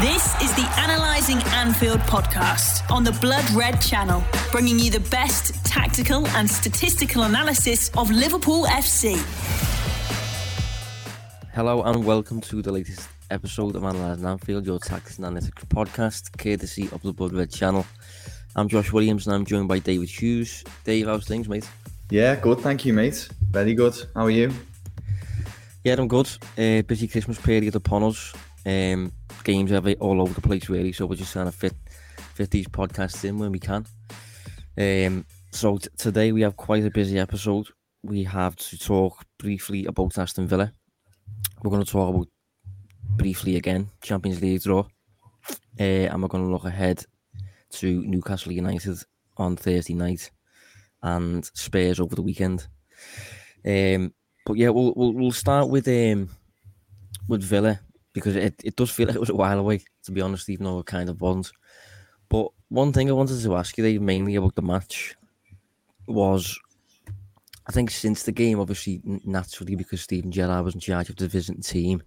This is the Analyzing Anfield podcast on the Blood Red channel, bringing you the best tactical and statistical analysis of Liverpool FC. Hello and welcome to the latest episode of Analyzing Anfield, your tactics and analytics podcast, courtesy of the Blood Red channel. I'm Josh Williams and I'm joined by David Hughes. Dave, how's things, mate? Yeah, good, thank you, mate. Very good. How are you? Yeah, I'm good. Uh, busy Christmas period upon us. Um, games are all over the place, really. So we're just trying to fit fit these podcasts in when we can. Um, so t- today we have quite a busy episode. We have to talk briefly about Aston Villa. We're going to talk about briefly again Champions League draw, uh, and we're going to look ahead to Newcastle United on Thursday night and Spurs over the weekend. Um, but yeah, we'll we'll, we'll start with um, with Villa because it, it does feel like it was a while away, to be honest, even though it kind of wasn't. But one thing I wanted to ask you, Dave, mainly about the match, was I think since the game, obviously, naturally, because Steven Gerrard was in charge of the visiting team,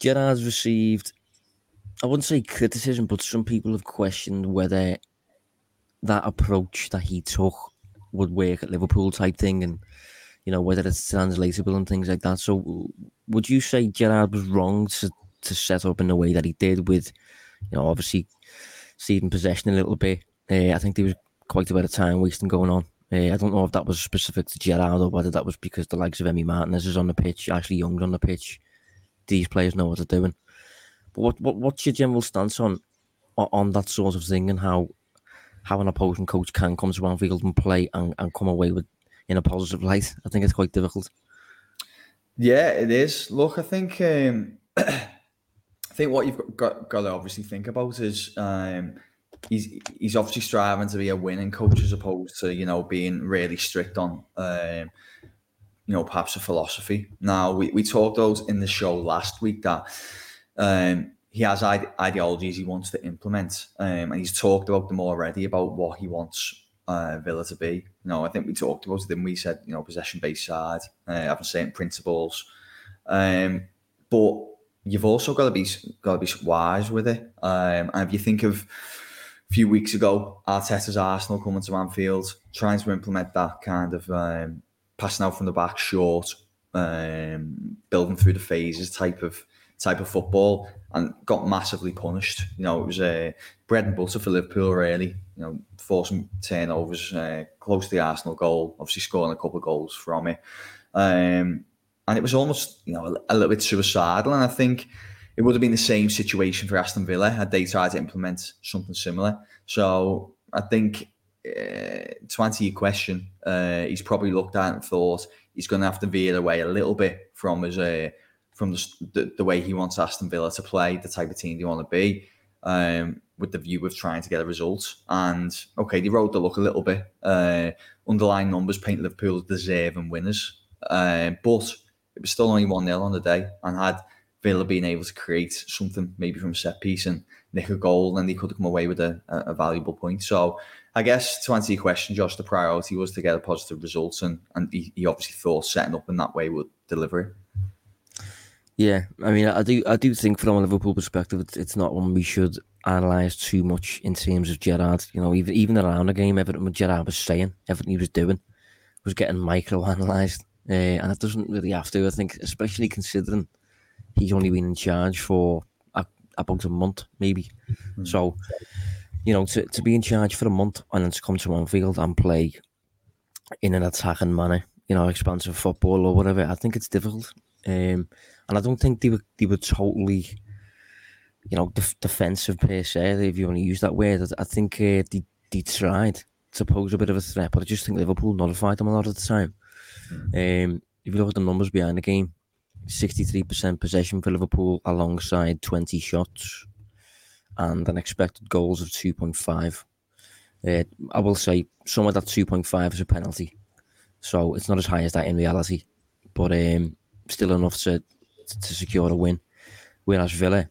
Gerrard's received, I wouldn't say criticism, but some people have questioned whether that approach that he took would work at Liverpool type thing and, you know, whether it's translatable and things like that. So would you say Gerrard was wrong to, to set up in the way that he did with, you know, obviously ceding possession a little bit? Uh, I think there was quite a bit of time wasting going on. Uh, I don't know if that was specific to Gerrard or whether that was because the likes of Emi Martinez is on the pitch, Ashley Young's on the pitch. These players know what they're doing. But what, what what's your general stance on on that sort of thing and how how an opposing coach can come to Anfield and play and, and come away with in a positive light? I think it's quite difficult. Yeah, it is. Look, I think um, I think what you've got, got to obviously think about is um, he's he's obviously striving to be a winning coach as opposed to you know being really strict on um, you know perhaps a philosophy. Now we, we talked those in the show last week that um, he has ide- ideologies he wants to implement, um, and he's talked about them already about what he wants uh, Villa to be. You know, I think we talked about it. Then we said, you know, possession based side, uh, having certain principles, um, but you've also got to be got to be wise with it. Um, and if you think of a few weeks ago, Arteta's Arsenal coming to Anfield, trying to implement that kind of um, passing out from the back, short, um, building through the phases type of type of football, and got massively punished. You know, it was a uh, bread and butter for Liverpool, really. You know, forcing turnovers uh, close to the Arsenal goal, obviously scoring a couple of goals from it. Um, and it was almost, you know, a, a, little bit suicidal. And I think it would have been the same situation for Aston Villa had they tried to implement something similar. So I think uh, to answer your question, uh, he's probably looked at and thought he's going to have to veer away a little bit from his uh, from the, the, the way he wants Aston Villa to play, the type of team they want to be. Um, with the view of trying to get a result. And okay, they rode the luck a little bit. Uh, underlying numbers paint Liverpool as deserving winners, uh, but it was still only 1 0 on the day. And had Villa been able to create something maybe from a set piece and nick a goal, then they could have come away with a, a, valuable point. So I guess to answer your question, Josh, the priority was to get a positive result. And, and he, he obviously thought setting up in that way would deliver it. Yeah, I mean, I do, I do think from a Liverpool perspective, it's, it's not one we should analyse too much in terms of Gerrard. You know, even even around the game, everything Gerrard was saying, everything he was doing, was getting micro analysed, uh, and it doesn't really have to. I think, especially considering he's only been in charge for a, about a month, maybe. Mm. So, you know, to, to be in charge for a month and then to come to Anfield and play in an attacking manner, you know, expansive football or whatever, I think it's difficult. Um, and I don't think they were they were totally, you know, def- defensive per se. If you want to use that word, I think uh, they they tried to pose a bit of a threat, but I just think Liverpool nullified them a lot of the time. Mm. Um, if you look at the numbers behind the game, sixty-three percent possession for Liverpool alongside twenty shots, and an expected goals of two point five. Uh, I will say some of that two point five is a penalty, so it's not as high as that in reality, but um, still enough to to secure a win. Whereas Villa,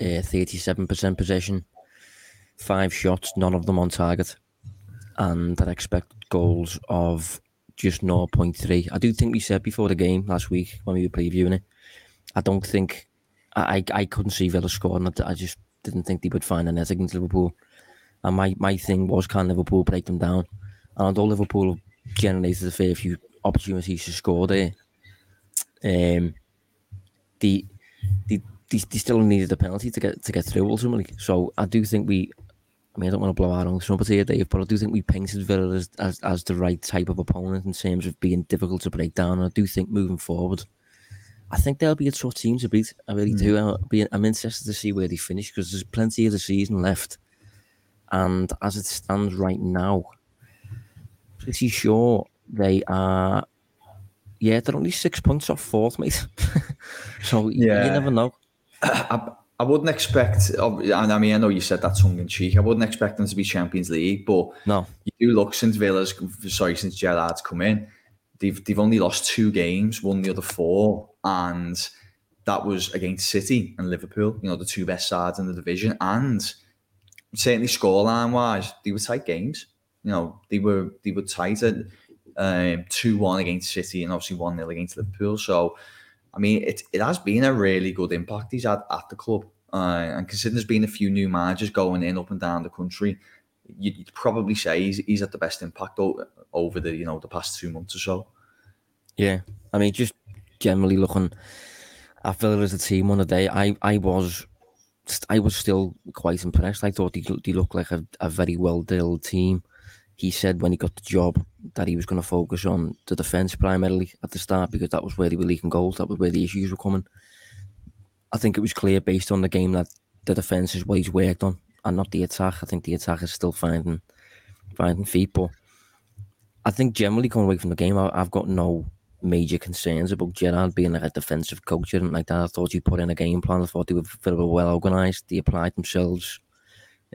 uh, 37% possession, five shots, none of them on target, and that expected goals of just 0.3. I do think we said before the game last week when we were previewing it, I don't think I I couldn't see Villa scoring. I, just didn't think they would find a net against Liverpool. And my, my thing was can Liverpool break them down? And although Liverpool generated a fair few opportunities to score there, um, the the they, they still needed a penalty to get to get through ultimately. So I do think we I mean I don't want to blow our own trumpet here, Dave, but I do think we painted Villa as, as, as the right type of opponent in terms of being difficult to break down. And I do think moving forward, I think they'll be a tough team to beat. I really mm. do. I'll be, I'm interested to see where they finish because there's plenty of the season left. And as it stands right now, pretty sure they are. Yeah, they're only six points off fourth, mate. so yeah. you never know. I, I wouldn't expect. I mean, I know you said that tongue in cheek. I wouldn't expect them to be Champions League, but no, you do look since Villa's sorry since Gerrard's come in, they've they've only lost two games, won the other four, and that was against City and Liverpool. You know, the two best sides in the division, and certainly scoreline wise, they were tight games. You know, they were they were tight at um, two one against City and obviously one 0 against Liverpool. So, I mean, it it has been a really good impact he's had at the club. Uh, and considering there's been a few new managers going in up and down the country, you'd, probably say he's, he's had the best impact over, over the you know the past two months or so. Yeah, I mean, just generally looking at Villa as a team on the day, I I was I was still quite impressed. I thought he, he looked like a, a very well drilled team. He said when he got the job that he was going to focus on the defence primarily at the start because that was where they were leaking goals. That was where the issues were coming. I think it was clear based on the game that the defence is what he's worked on and not the attack. I think the attack is still finding finding feet, but I think generally coming away from the game, I, have got no major concerns about Gerrard being like a defensive coach and like that. I thought he put in a game plan. I thought they were very well organised. They applied themselves.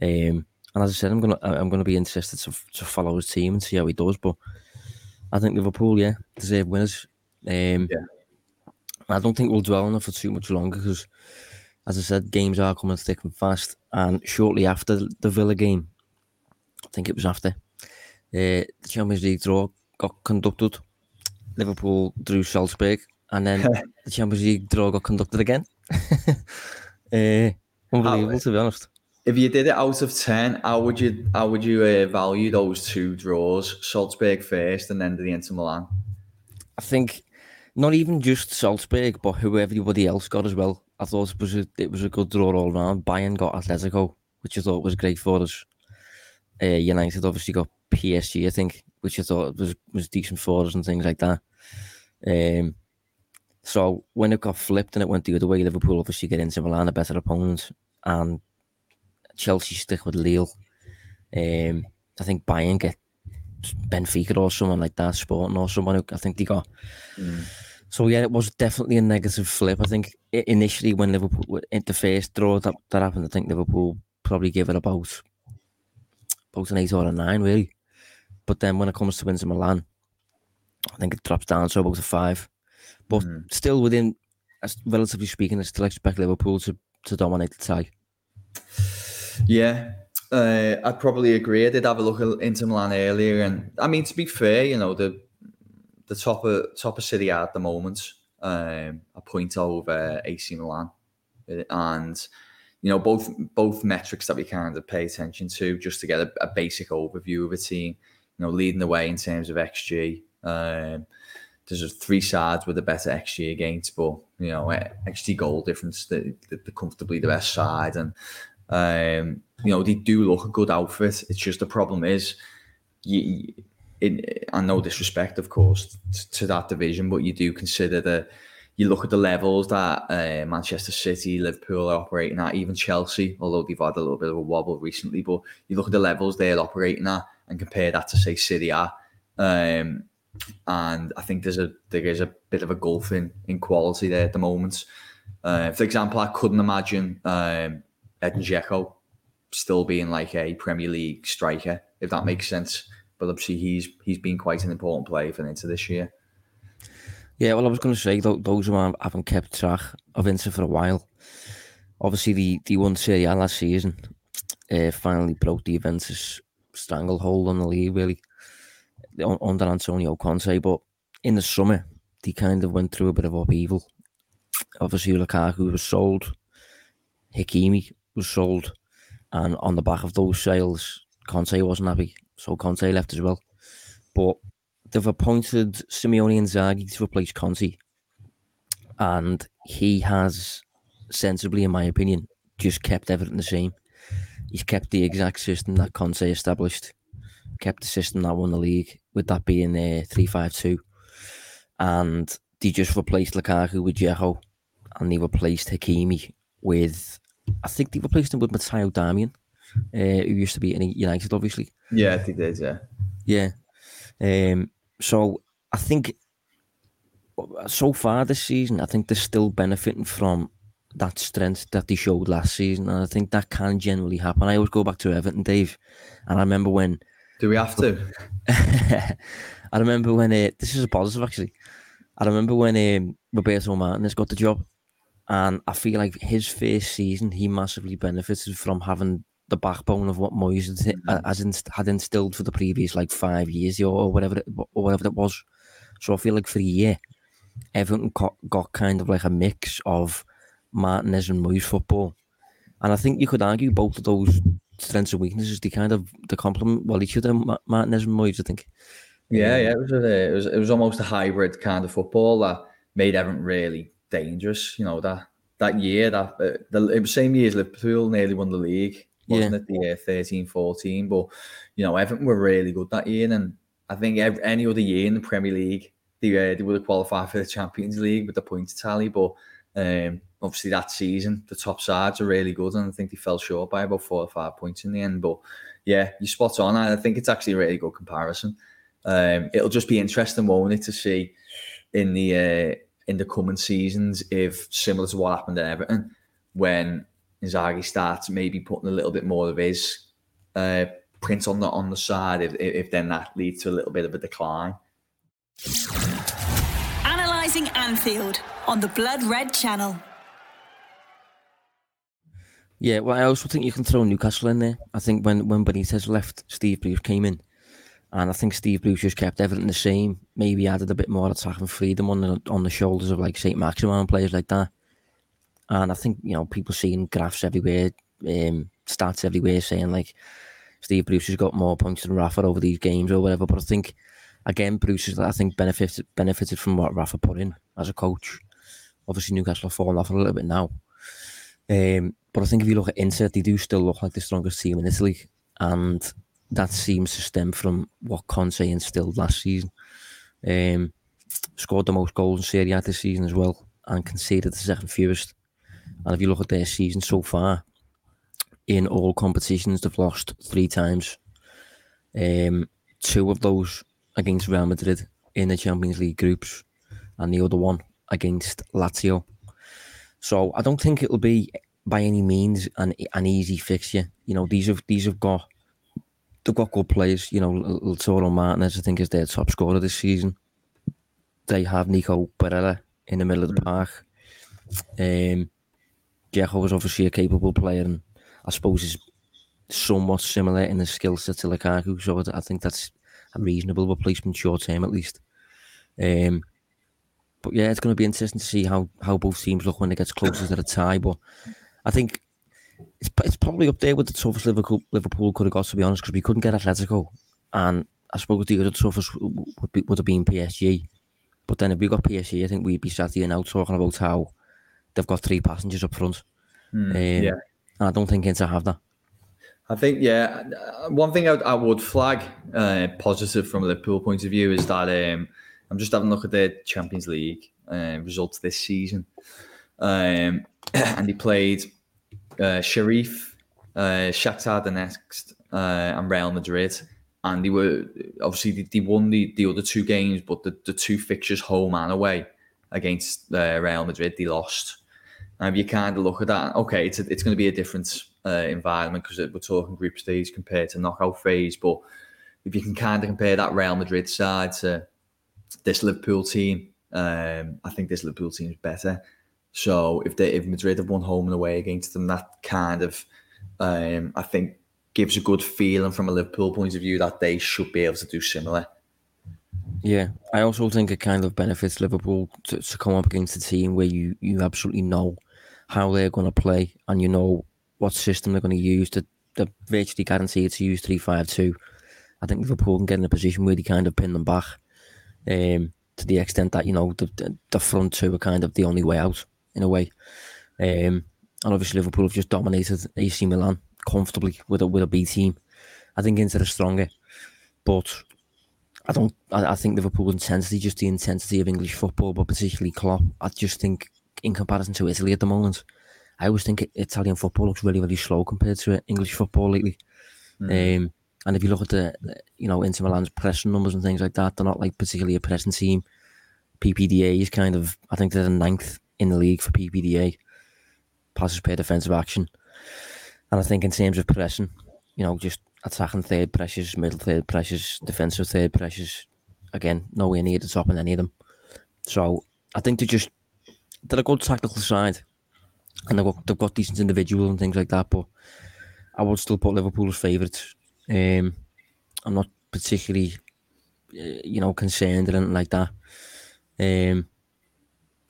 Um, and as I said, I'm gonna I'm gonna be interested to, to follow his team and see how he does. But I think Liverpool, yeah, deserve winners. Um, yeah. I don't think we'll dwell on it for too much longer because, as I said, games are coming thick and fast. And shortly after the Villa game, I think it was after uh, the Champions League draw got conducted. Liverpool drew Salzburg, and then the Champions League draw got conducted again. uh, unbelievable, to be honest. If you did it out of ten, how would you how would you uh, value those two draws? Salzburg first, and then the Inter Milan. I think not even just Salzburg, but who everybody else got as well. I thought it was a, it was a good draw all round. Bayern got Atletico, which I thought was great for us. Uh, United obviously got PSG, I think, which I thought was was decent for us and things like that. Um, so when it got flipped and it went the other way, Liverpool obviously get Inter Milan, a better opponent, and Chelsea stick with Lille. Um, I think Bayern get Benfica or someone like that, Sporting or someone who I think they got. Mm. So yeah, it was definitely a negative flip. I think initially when Liverpool in the first draw that, that happened, I think Liverpool probably gave it about about an eight or a nine really. But then when it comes to Inter Milan, I think it drops down to about a five. But mm. still within, relatively speaking, I still expect Liverpool to, to dominate the tie. Yeah, uh, I'd probably agree. I did have a look at Inter Milan earlier, and I mean to be fair, you know the the top of top of Serie A at the moment, um, a point over AC Milan, and you know both both metrics that we kind of pay attention to just to get a, a basic overview of a team. You know, leading the way in terms of XG, um, there's three sides with a better XG against, but you know, XG goal difference, they're, they're comfortably the best side, and um, you know they do look a good outfit. It's just the problem is, you, in, and no disrespect, of course, to that division, but you do consider the you look at the levels that uh, Manchester City, Liverpool are operating at, even Chelsea, although they've had a little bit of a wobble recently, but you look at the levels they're operating at and compare that to say City are. Um, and I think there's a there is a bit of a gulf in, in quality there at the moment. Uh, for example, I couldn't imagine um, Edin Dzeko still being like a Premier League striker, if that makes sense. But obviously, he's he's been quite an important player for Inter this year. Yeah, well, I was going to say though those who haven't kept track of Inter for a while. Obviously, the the won Serie A last season uh, finally broke the Juventus stranglehold on the league. Really, under Antonio Conte. But in the summer, they kind of went through a bit of upheaval. obviously Lukaku was sold, Hakimi was sold, and on the back of those sales, Conte wasn't happy, so Conte left as well. But they've appointed Simone Inzaghi to replace Conte, and he has sensibly, in my opinion, just kept everything the same. He's kept the exact system that Conte established, kept the system that won the league, with that being a 3 5 2. And they just replaced Lukaku with Dzeko, and they replaced Hakimi with, I think they replaced him with Matteo Darmian, uh, who used to be in United, obviously. Yeah, I they did, yeah. Yeah. Um, so I think so far this season, I think they're still benefiting from that strength that they showed last season, and I think that can generally happen. I always go back to Everton, Dave, and I remember when. Do we have to? I remember when uh, this is a positive actually. I remember when um, Roberto Martinez got the job, and I feel like his first season he massively benefited from having the backbone of what Moyes had, mm-hmm. has inst- had instilled for the previous like five years or whatever it, or whatever it was. So I feel like for a year, everyone got, got kind of like a mix of Martinez and Moyes football. And I think you could argue both of those strengths and weaknesses, they kind of the complement well each other, Martinez and Moyes, I think. Yeah, yeah, it was, a, it was it was almost a hybrid kind of football that made Everton really dangerous. You know that that year that uh, the, it was same year as Liverpool nearly won the league, wasn't yeah. it? The year 13, 14. But you know Everton were really good that year, and I think every, any other year in the Premier League they uh, they would have qualified for the Champions League with the points tally, but um, obviously that season, the top sides are really good, and I think they fell short by about four or five points in the end. But yeah, you spot on. I think it's actually a really good comparison. Um, it'll just be interesting, won't it, to see in the uh, in the coming seasons if similar to what happened at Everton when Inzaghi starts maybe putting a little bit more of his uh, print on the on the side, if, if then that leads to a little bit of a decline. Analyzing Anfield on the Blood Red Channel. Yeah, well, I also think you can throw Newcastle in there. I think when when Benitez left, Steve Bruce came in, and I think Steve Bruce just kept everything the same. Maybe added a bit more attacking freedom on the on the shoulders of like Saint Maximin and players like that. And I think you know people seeing graphs everywhere, um, stats everywhere saying like Steve Bruce has got more points than Rafa over these games or whatever. But I think again, Bruce has I think benefited benefited from what Rafa put in as a coach. Obviously, Newcastle have fallen off a little bit now. Um, but I think if you look at Inter, they do still look like the strongest team in Italy. And that seems to stem from what Conte instilled last season. Um, scored the most goals in Serie A this season as well and conceded the second fewest. And if you look at their season so far, in all competitions, they've lost three times. Um, two of those against Real Madrid in the Champions League groups, and the other one against Lazio. So I don't think it'll be by any means an an easy fixture. You know, these have these have got they've got good players. You know, Lautaro Martinez I think is their top scorer this season. They have Nico Barella in the middle of the park. Um, Dzeko is obviously a capable player, and I suppose is somewhat similar in the skill set to Lukaku. So I think that's a reasonable replacement short term at least. Um, but yeah, it's going to be interesting to see how, how both teams look when it gets closer to the tie. But I think it's it's probably up there with the toughest Liverpool Liverpool could have got to be honest because we couldn't get Atletico, and I suppose the other toughest would be, would have been PSG. But then if we got PSG, I think we'd be sat here now talking about how they've got three passengers up front. Mm, um, yeah, and I don't think Inter have that. I think yeah. One thing I, I would flag uh, positive from a Liverpool point of view is that um, I'm just having a look at the Champions League uh, results this season, um, and he played uh, Sheriff, uh, Shakhtar Donetsk, uh, and Real Madrid. And they were obviously they, they won the, the other two games, but the, the two fixtures home and away against uh, Real Madrid, they lost. And you kind of look at that, okay, it's a, it's going to be a different uh, environment because we're talking group stage compared to knockout phase. But if you can kind of compare that Real Madrid side to this Liverpool team, um, I think this Liverpool team is better. So if they if Madrid have won home and away against them, that kind of um, I think gives a good feeling from a Liverpool point of view that they should be able to do similar. Yeah, I also think it kind of benefits Liverpool to, to come up against a team where you, you absolutely know how they're going to play and you know what system they're going to use. To, they're virtually guaranteed to use 3 5 2. I think Liverpool can get in a position where they kind of pin them back um, to the extent that, you know, the, the front two are kind of the only way out, in a way. Um, and obviously, Liverpool have just dominated AC Milan comfortably with a, with a B team. I think Inter are stronger, but I don't. I, I think Liverpool intensity, just the intensity of English football, but particularly Klopp. I just think, in comparison to Italy at the moment, I always think Italian football looks really, really slow compared to English football lately. Mm. Um, and if you look at the, you know, Inter Milan's pressing numbers and things like that, they're not like particularly a pressing team. PPDA is kind of, I think they're the ninth in the league for PPDA, passes per defensive action. And I think in terms of pressing, you know, just attacking third pressures, middle third pressures, defensive third pressures. Again, nowhere near the top in any of them. So I think they just they're a good tactical side, and they've got, they've got decent individual and things like that. But I would still put Liverpool as favourites. Um, I'm not particularly, uh, you know, concerned or anything like that. Um,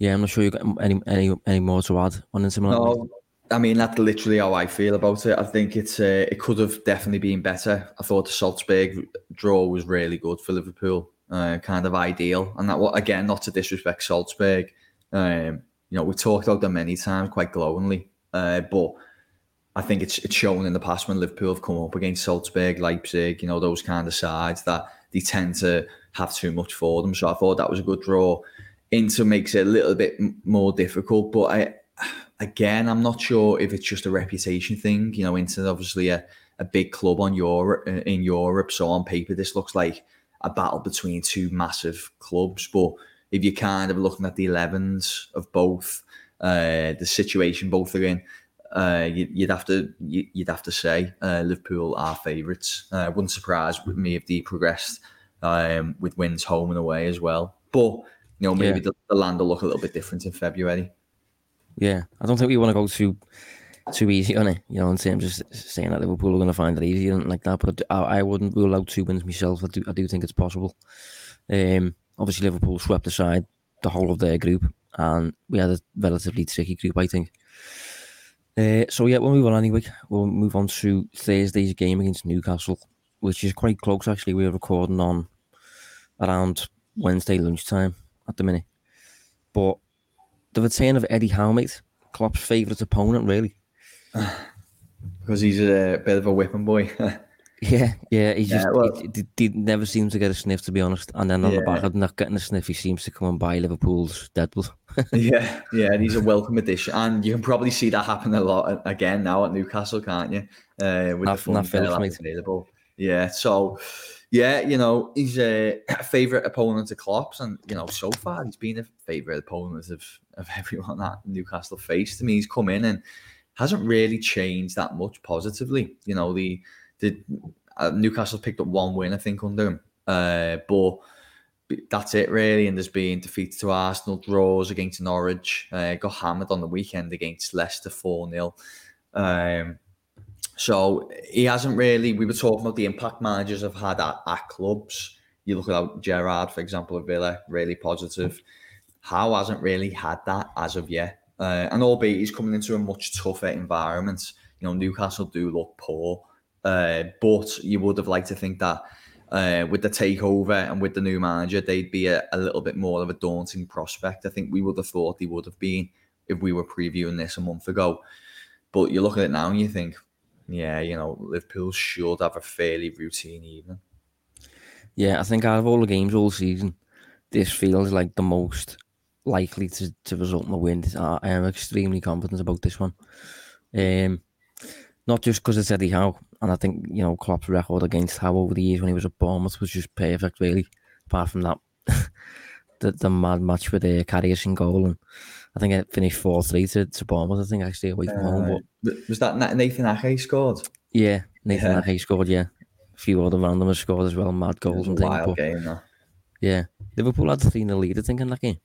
yeah, I'm not sure you got any any any more to add on Inter Milan. No, I mean, that's literally how I feel about it. I think it's uh, it could have definitely been better. I thought the Salzburg draw was really good for Liverpool, uh, kind of ideal. And that, again, not to disrespect Salzburg, um, you know, we talked about them many times quite glowingly, uh, but I think it's it's shown in the past when Liverpool have come up against Salzburg, Leipzig, you know, those kind of sides that they tend to have too much for them. So I thought that was a good draw. Inter makes it a little bit more difficult, but I again, I'm not sure if it's just a reputation thing. You know, Inter obviously a, a big club on Europe uh, in Europe, so on paper this looks like a battle between two massive clubs. But if you're kind of looking at the 11s of both, uh, the situation both are in, uh, you, would have to you'd have to say uh, Liverpool are favourites. Uh, wouldn't surprise me if they progressed um, with wins home and away as well. But you know, maybe yeah. the, the land will look a little bit different in February. Yeah, I don't think we want to go too too easy on it. You know, in terms of saying that Liverpool are going to find it easy and like that. But I, I wouldn't rule out two wins myself. I do, I do think it's possible. Um, obviously, Liverpool swept aside the whole of their group, and we had a relatively tricky group, I think. Uh, so yeah, we'll move on anyway. We'll move on to Thursday's game against Newcastle, which is quite close actually. We're recording on around Wednesday lunchtime at the minute, but the return of Eddie Howe, Klopp's favourite opponent, really. because he's a bit of a whipping boy. yeah, yeah, he just yeah, well, he, he, he, never seems to get a sniff, to be honest. And then on yeah. the back of not getting a sniff, he seems to come and buy Liverpool's Deadwood. yeah, yeah, and he's a welcome addition, and you can probably see that happen a lot again now at Newcastle, can't you? Uh, with not, the funds available. Yeah, so yeah, you know, he's a favourite opponent of Klopp's, and you know, so far he's been a favourite opponent of, of everyone that Newcastle faced. I mean, he's come in and hasn't really changed that much positively. You know, the the uh, Newcastle picked up one win, I think, under him, uh, but that's it really. And there's been defeats to Arsenal, draws against Norwich, uh, got hammered on the weekend against Leicester four 0 um, so he hasn't really. We were talking about the impact managers have had at, at clubs. You look at Gerrard, for example, of Villa, really positive. Howe hasn't really had that as of yet. Uh, and albeit he's coming into a much tougher environment. You know, Newcastle do look poor, uh, but you would have liked to think that uh, with the takeover and with the new manager, they'd be a, a, little bit more of a daunting prospect. I think we would have thought they would have been if we were previewing this a month ago. But you look at it now and you think, yeah, you know, Liverpool should have a fairly routine evening. Yeah, I think out of all the games all season, this feels like the most likely to, to result in a win. I am extremely confident about this one. Um, not just because it's Eddie Howe, and I think, you know, Klopp's record against Howe over the years when he was at Bournemouth was just perfect, really. Apart from that, the, the mad match with uh, Karius in goal and I think it finished 4 3 to, to Bournemouth, I think, actually, away from uh, home. But was that Nathan Ake scored? Yeah, Nathan yeah. Ake scored, yeah. A few other randomers scored as well, mad goals and things. Wild game, though. Yeah. Liverpool had 3 0 lead, I think, in that game.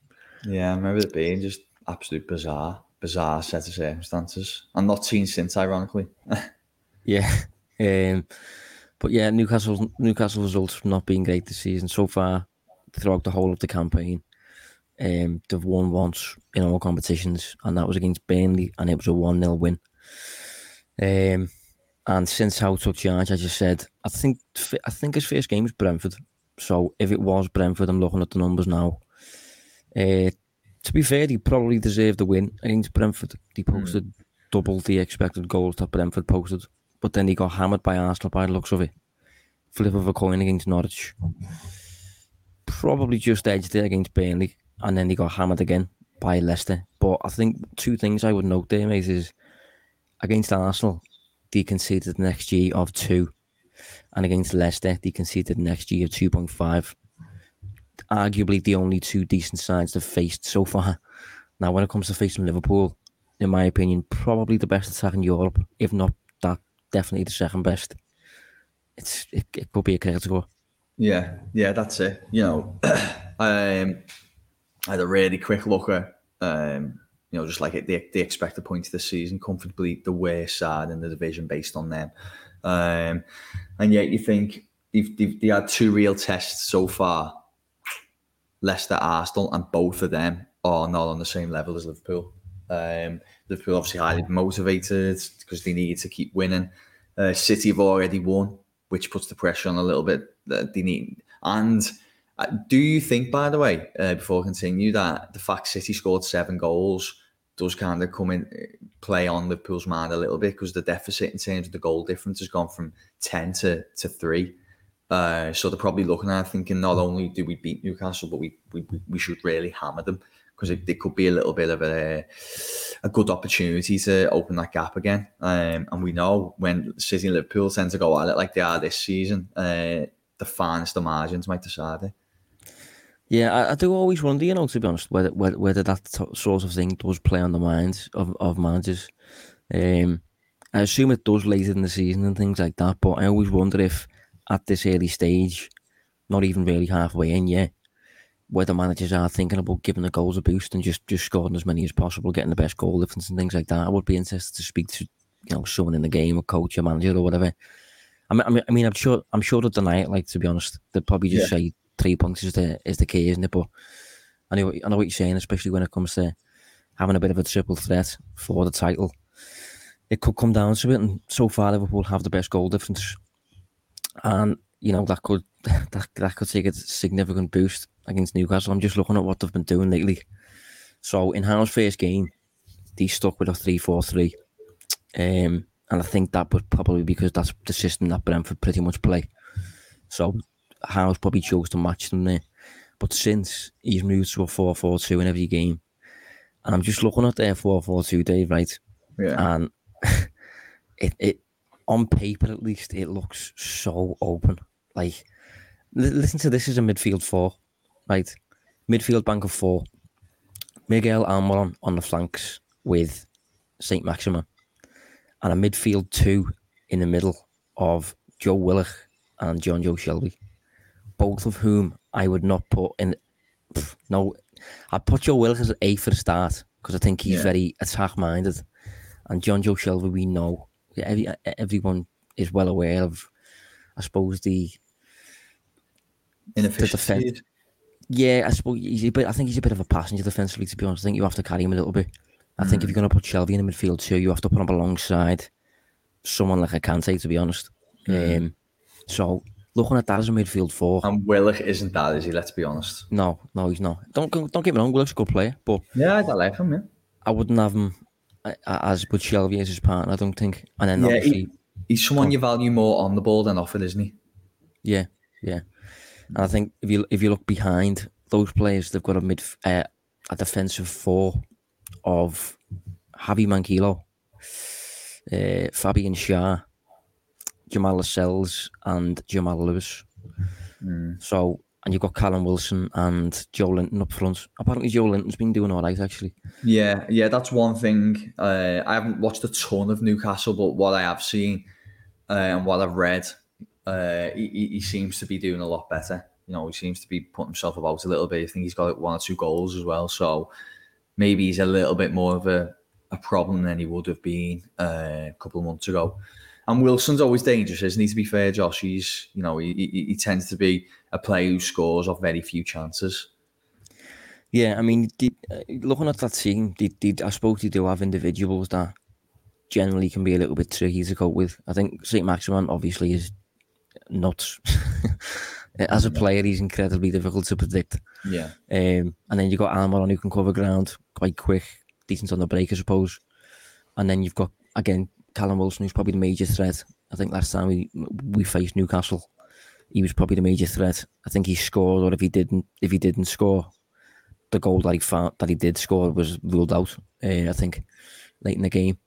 Yeah, I remember it being just absolute bizarre, bizarre set of circumstances. And not seen since, ironically. yeah. Um, but yeah, Newcastle Newcastle results not being great this season so far. throughout the whole of the campaign. Um, they've won once in all competitions, and that was against Burnley, and it was a 1 0 win. Um, and since Howe took charge, as I said, I think I think his first game was Brentford. So if it was Brentford, I'm looking at the numbers now. Uh, to be fair, he probably deserved the win against Brentford. He hmm. posted mm. double the expected goals that Brentford posted, but then he got hammered by Arsenal by the looks of it. Flip of a coin against Norwich. Probably just edged it against Burnley, and then he got hammered again by Leicester. But I think two things I would note there, mate, is against Arsenal, they conceded an XG of two, and against Leicester, they conceded an XG of 2.5 arguably the only two decent sides they've faced so far. Now, when it comes to facing Liverpool, in my opinion, probably the best attack in Europe, if not that, definitely the second best. It's it, it could be a critical. Yeah, yeah, that's it. You know, um, had a really quick look at, um, you know, just like it, they, they expect a point this season, comfortably the worst side in the division based on them. Um, and yet you think they've, they've, they had two real tests so far Leicester, Arsenal, and both of them are not on the same level as Liverpool. Um, Liverpool obviously highly motivated because they need to keep winning. Uh, City have already won, which puts the pressure on a little bit. That they need. And do you think, by the way, uh, before I continue, that the fact City scored seven goals does kind of come in play on Liverpool's mind a little bit because the deficit in terms of the goal difference has gone from ten to to three. Uh, so they're probably looking at thinking not only do we beat Newcastle, but we we, we should really hammer them because it, it, could be a little bit of a a good opportunity to open that gap again. Um, and we know when City and Liverpool tend to go at it like they are this season, uh, the finest the margins might decide it. Yeah, I, I, do always wonder, you know, to be honest, whether whether, whether that t- sort of thing does play on the minds of, of managers. Um, I assume it does later in the season and things like that, but I always wonder if at this early stage, not even really halfway in yet, whether managers are thinking about giving the goals a boost and just, just scoring as many as possible, getting the best goal difference and things like that. I would be interested to speak to you know someone in the game, a coach, a manager, or whatever. I mean, I mean, I'm sure, I'm sure they'll deny it. Like to be honest, they'd probably just yeah. say three points is the is the key, isn't it? But I know, I know what you're saying, especially when it comes to having a bit of a triple threat for the title. It could come down to it, and so far Liverpool have the best goal difference and you know that could that that could take a significant boost against Newcastle. I'm just looking at what they've been doing lately. So in Howe's first game, they stuck with a three-four-three, um, and I think that was probably because that's the system that Brentford pretty much play. So Howe's probably chose to match them there. But since he's moved to a four-four-two in every game, and I'm just looking at their four-four-two, Dave, right? Yeah. And it, it on paper at least, it looks so open. Like, listen to this as a midfield four, right? Midfield bank of four. Miguel Almiron on the flanks with Saint Maximin, and a midfield two in the middle of Joe Willock and Jonjo Shelvey, both of whom I would not put in. Pff, no, I'd put Joe Willock as an A for the start because I think he's yeah. very attack minded, and Jonjo Shelvey we know every, everyone is well aware of, I suppose, the inefficiency. Yeah, I suppose he's a bit. I think he's a bit of a passenger defensively. To be honest, I think you have to carry him a little bit. I mm. think if mm. you're going to put Shelvey in the midfield too, you have to put him alongside someone like a Kante. To be honest, mm. um, so looking at that as a midfield four, and Willock isn't that, is he? Let's be honest. No, no, he's not. Don't don't get me wrong. Willock's a good player, but yeah, I like him. Yeah, I wouldn't have him as good Shelvey as his partner, I don't think. And then yeah, he, he's someone you value more on the ball than off it, isn't he? Yeah, yeah. And I think if you if you look behind those players, they've got a mid uh, a defensive four of Javi Manquillo, uh, Fabian Schär, Jamal Lascelles, and Jamal Lewis. Mm. So and you've got Callum Wilson and Joelinton up front. Apparently, Joelinton's been doing all right, actually. Yeah, yeah, that's one thing. Uh, I haven't watched a ton of Newcastle, but what I have seen uh, and what I've read, uh, he, he, seems to be doing a lot better. You know, he seems to be putting himself about a little bit. I think he's got one or two goals as well. So maybe he's a little bit more of a, a problem than he would have been uh, a couple of months ago. And Wilson's always dangerous, isn't he? To be fair, Josh, he's you know he, he, he tends to be a player who scores off very few chances. Yeah, I mean, the, uh, looking at that team, the, the, I suppose they do have individuals that generally can be a little bit tricky to cope with. I think St. Maximin obviously is nuts. As a player, he's incredibly difficult to predict. Yeah. Um, and then you've got Almiron who can cover ground quite quick, decent on the break, I suppose. And then you've got, again, Callum Wilson, who's probably the major threat. I think last time we we faced Newcastle, he was probably the major threat. I think he scored, or if he didn't, if he didn't score, the goal that he found, that he did score was ruled out. Uh, I think late in the game.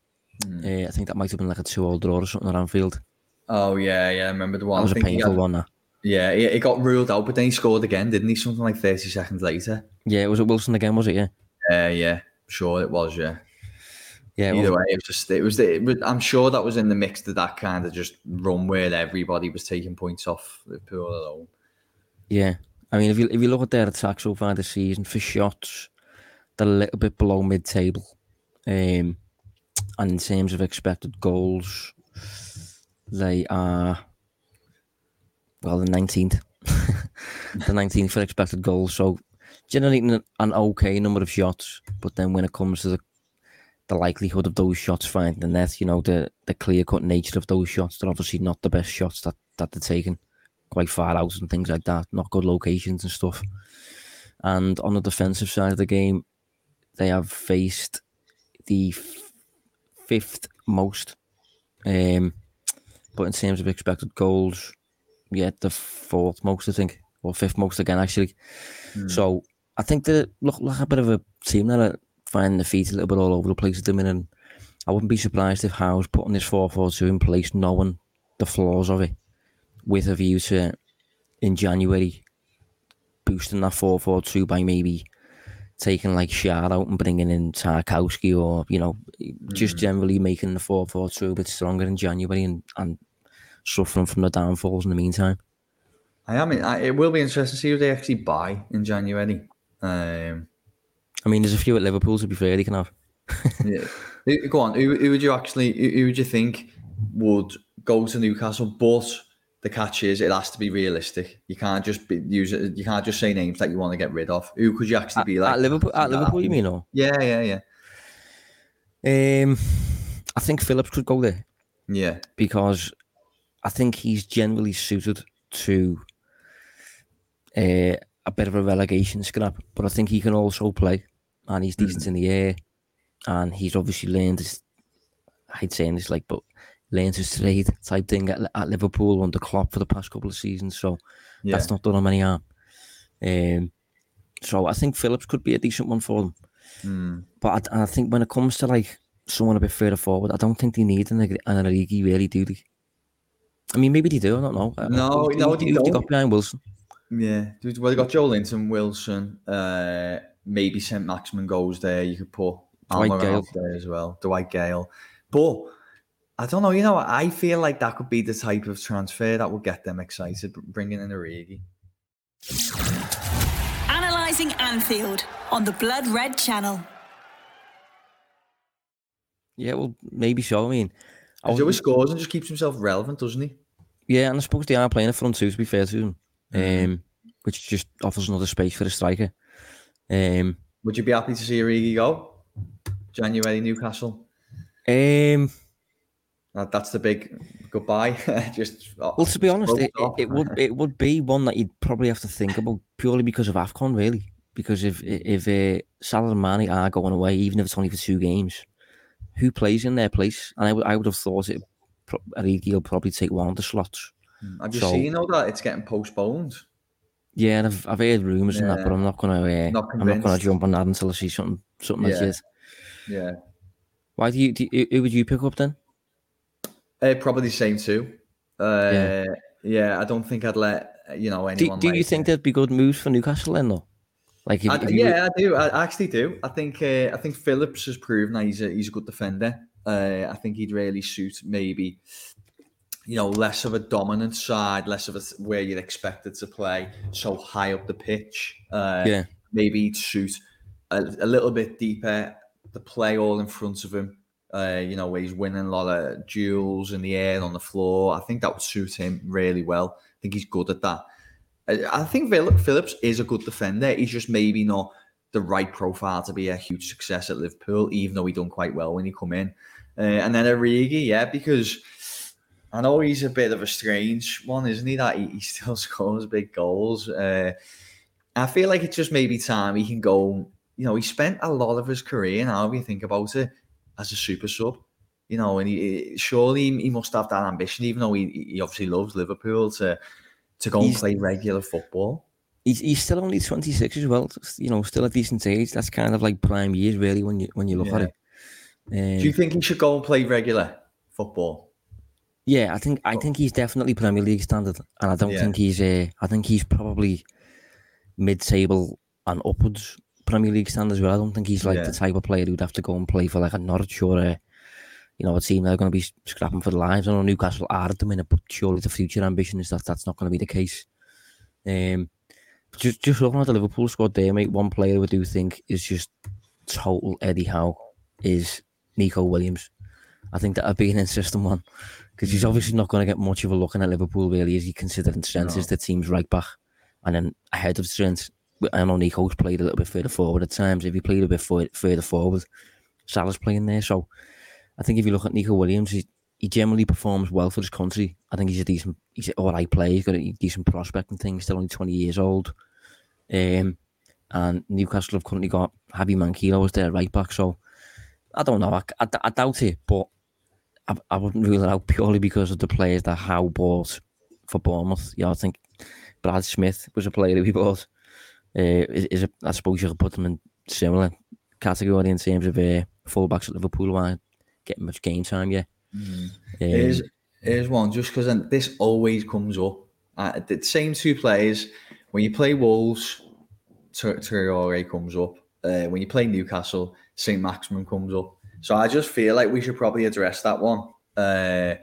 Mm. Uh, I think that might have been like a two-all draw or something at Anfield. Oh yeah, yeah, I remember the one. That was a painful had, one. That. Yeah, it got ruled out, but then he scored again, didn't he? Something like thirty seconds later. Yeah, it was it Wilson again? Was it? Yeah. Yeah, uh, yeah, sure it was. Yeah. Yeah. Either way, it was just it was, it was. I'm sure that was in the mix of that kind of just run where everybody was taking points off Liverpool alone. Yeah, I mean, if you if you look at their attack so far this season for shots, they're a little bit below mid-table, um, and in terms of expected goals, they are well the nineteenth, the nineteenth for expected goals. So generating an okay number of shots, but then when it comes to the the likelihood of those shots finding the net, you know, the the clear cut nature of those shots, they're obviously not the best shots that that they're taking quite far out and things like that, not good locations and stuff. And on the defensive side of the game, they have faced the f- fifth most. Um, but in terms of expected goals, yeah, the fourth most, I think, or fifth most again, actually. Mm. So I think they look like a bit of a team that are finding the feet a little bit all over the place at the minute. I wouldn't be surprised if Howe's putting this 4 4 2 in place, knowing the flaws of it with a view to in January boosting that 4 4 2 by maybe taking like Schär out and bringing in Tarkowski or, you know, mm. just generally making the 4 4 2 a bit stronger in January and, and suffering from the downfalls in the meantime. I am. It will be interesting to see who they actually buy in January. Um, I mean, there's a few at Liverpool to be fair. They can have. yeah. Go on. Who, who would you actually? Who would you think would go to Newcastle? But the catch is it has to be realistic. You can't just be, use it. You can't just say names that you want to get rid of. Who could you actually be at, like? At Liverpool, at Liverpool, you mean? Or? Yeah, yeah, yeah. Um, I think Phillips could go there. Yeah, because I think he's generally suited to uh, a bit of a relegation scrap, but I think he can also play, and he's decent mm. in the air, and he's obviously learned his. I'd say this like, but learned his trade type thing at, at Liverpool under Klopp for the past couple of seasons. So yeah. that's not done him any harm. Um, so I think Phillips could be a decent one for them. Mm. But I, I, think when it comes to like someone a bit further forward, I don't think they need an, an Origi really, do they? I mean, maybe they do. I don't know. No, who, no, who, who, they got behind Wilson. Yeah, well, they got Joelinton, Wilson, uh, maybe St. Maximin goes there. You could put Dwight Gayle there as well, Dwight Gayle. But I don't know. You know, I feel like that could be the type of transfer that would get them excited, bringing in Origi. Analyzing Anfield on the Blood Red Channel. Yeah, well, maybe so. I mean, he always scores and just keeps himself relevant, doesn't he? Yeah, and I suppose they are playing a front two, to be fair to him. Um, which just offers another space for a striker. Um, Would you be happy to see Origi go? January Newcastle? Um, that, that's the big goodbye. just uh, well, to be honest, it, it, would it would be one that you'd probably have to think about purely because of Afcon, really. Because if if uh, Salah and Mane are going away, even if it's only for two games, who plays in their place? And I would I would have thought it. Origi will probably take one of the slots. Have you so, seen all that it's getting postponed? Yeah, I've I've heard rumours yeah. and that, but I'm not gonna uh, not I'm not gonna jump on that until I see something something yeah. legit. Yeah. Why do you, do you, who would you pick up then? Uh, probably the same too. Uh, yeah. yeah, I don't think I'd let you know anyone. Do, do like, you think there'd be good moves for Newcastle then, though? Like, if, I, if yeah, I do. I actually do. I think uh, I think Phillips has proven that he's a he's a good defender. Uh, I think he'd really suit maybe you know less of a dominant side, less of a where you're expected to play so high up the pitch. Uh, yeah, maybe he'd suit a, a little bit deeper, the play all in front of him Uh, you know, where he's winning a lot of duels in the air on the floor. I think that would suit him really well. I think he's good at that. I, I think Phillips is a good defender. He's just maybe not the right profile to be a huge success at Liverpool, even though he done quite well when he come in. Uh, and then Origi, yeah, because I know he's a bit of a strange one, isn't he? That he, he still scores big goals. Uh, I feel like it's just maybe time he can go. You know, he spent a lot of his career now, if you think about it, as a super sub. You know, and he surely he must have that ambition, even though he, he obviously loves Liverpool to to go he's, and play regular football. He's, he's still only 26 as well, you know, still a decent age. That's kind of like prime years, really, when you when you look yeah. at it. Um, Do you think he should go and play regular football? Yeah, I think I think he's definitely Premier League standard, and I don't yeah. think he's. Uh, I think he's probably mid-table and upwards Premier League standard as well. I don't think he's like yeah. the type of player who'd have to go and play for like a Norwich or a, you know, a team they're going to be scrapping for the lives. I know Newcastle are at the minute, but surely the future ambition is that that's not going to be the case. Um, just just looking at the Liverpool squad there, mate, one player I do think is just total Eddie Howe is Neco Williams. I think that I've been in system one because he's obviously not going to get much of a look in at Liverpool, really, as he considering Trent no. is the team's right back. And then ahead of Trent, I know Neco's played a little bit further forward at times. If he played a bit further forward, Salah's playing there. So I think if you look at Neco Williams, he, he generally performs well for his country. I think he's a decent, he's an all right player. He's got a decent prospect and things. Still only 20 years old. Um, and Newcastle have currently got Javi Manquillo as their right back. So I don't know. I, I, I doubt it, but I, I wouldn't rule it out purely because of the players that Howe bought for Bournemouth. Yeah, I think Brad Smith was a player that he bought. Uh, is, is a, I suppose you could put them in similar category in terms of uh, fullbacks at Liverpool aren't getting much game time yet. Mm. Um, here's, here's one, just because this always comes up. Uh, the same two players, when you play Wolves, Traore comes up. Uh, when you play Newcastle, St. Maximin comes up. So I just feel like we should probably address that one uh,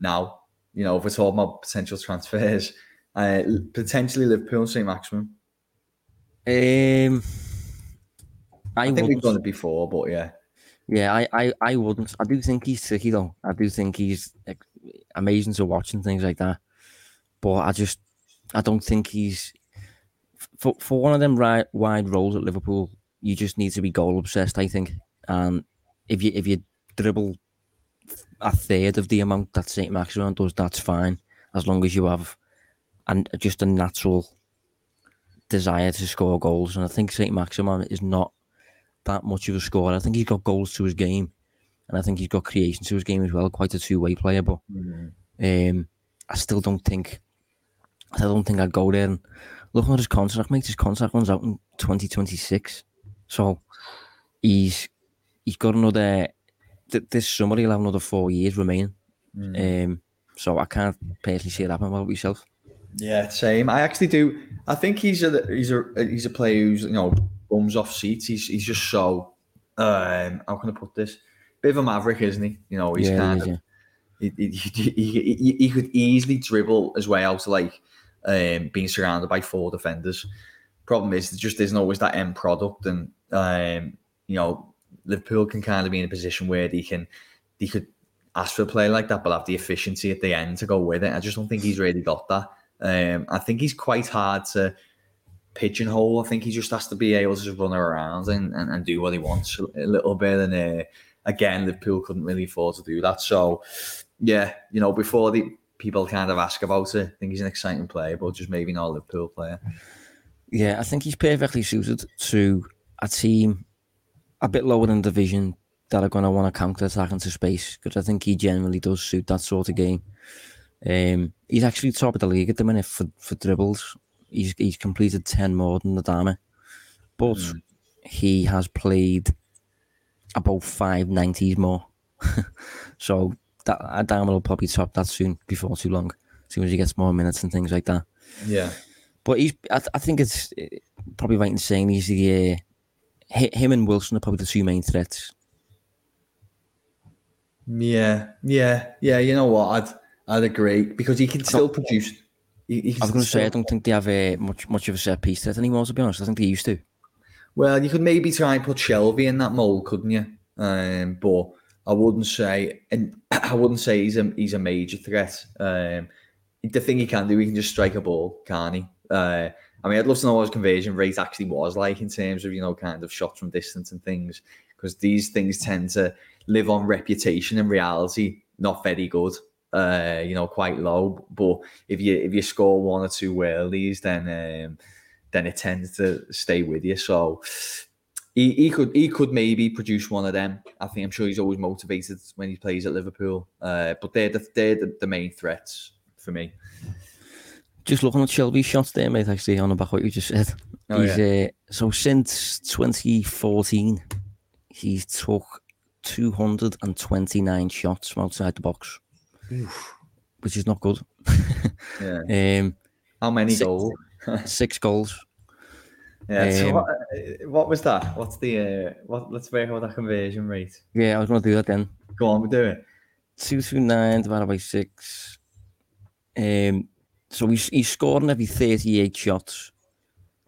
now. You know, if we're talking about potential transfers, uh, potentially Liverpool and St. Maximin. Um, I, I think we've done it before, but yeah. Yeah, I, I, I wouldn't. I do think he's tricky though. I do think he's like, amazing to watch and things like that. But I just, I don't think he's for for one of them right, wide roles at Liverpool. You just need to be goal obsessed. I think, and if you if you dribble a third of the amount that Saint Maximin does, that's fine as long as you have and just a natural desire to score goals. And I think Saint Maximin is not that much of a scorer. I think he's got goals to his game, and I think he's got creation to his game as well. Quite a two way player, but mm-hmm. um, I still don't think I don't think I'd go there. And looking at his contract, mate, his contract runs out in twenty twenty six, so he's he's got another. This summer he'll have another four years remaining. Mm. Um, so I can't personally see it happen. What about yourself? Yeah, same. I actually do. I think he's a he's a he's a player who's you know bums off seats. He's he's just so um how can I put this? Bit of a maverick, isn't he? You know, he's yeah, kind of yeah. he, he, he, he, he could easily dribble his way out to like um being surrounded by four defenders. Problem is, there just isn't always that end product, and um you know Liverpool can kind of be in a position where they can they could ask for a play like that, but have the efficiency at the end to go with it. I just don't think he's really got that. Um, I think he's quite hard to pigeonhole. I think he just has to be able to just run around and, and, and do what he wants a little bit. And uh, again, Liverpool couldn't really afford to do that. So, yeah, you know, before the people kind of ask about it, I think he's an exciting player, but just maybe not a Liverpool player. Yeah, I think he's perfectly suited to a team a bit lower in division that are going to want to counter attack into space because I think he generally does suit that sort of game. Um, he's actually top of the league at the minute for, for dribbles. He's he's completed ten more than the Adama, but mm. he has played about five nineties more. so that Adama will probably top that soon before too long, as soon as he gets more minutes and things like that. Yeah, but he's. I, I think it's eh, probably right in saying he's the. Uh, him and Wilson are probably the two main threats. Yeah, yeah, yeah. You know what? I'd I'd agree because he can still produce. He, he I was going to say I don't think they have a much much of a set piece threat anymore. To be honest, I think they used to. Well, you could maybe try and put Shelvey in that mold, couldn't you? Um, but I wouldn't say, and I wouldn't say he's a he's a major threat. Um, the thing he can do, he can just strike a ball, can't he? Uh, I mean, I'd love to know what his conversion rate actually was like in terms of you know kind of shots from distance and things, because these things tend to live on reputation and reality, not very good. Uh, you know, quite low. But if you if you score one or two whirlies, then um, then it tends to stay with you. So he, he could he could maybe produce one of them. I think I'm sure he's always motivated when he plays at Liverpool. Uh, but they're the, they're the, the main threats for me. Just looking at Shelvey's shots there, mate, actually, on the back what you just said. Oh, he's, uh, so since 2014, he's took 229 shots from outside the box, which is not good. Yeah. um, How many Six. goals? six goals. Yeah. so Um, what, uh, what was that? What's the uh, what? Let's work out that conversion rate. Yeah, I was going to do that then. Go on, we do it. 229 divided by 6. Um, so he's, he's scoring every 38 shots.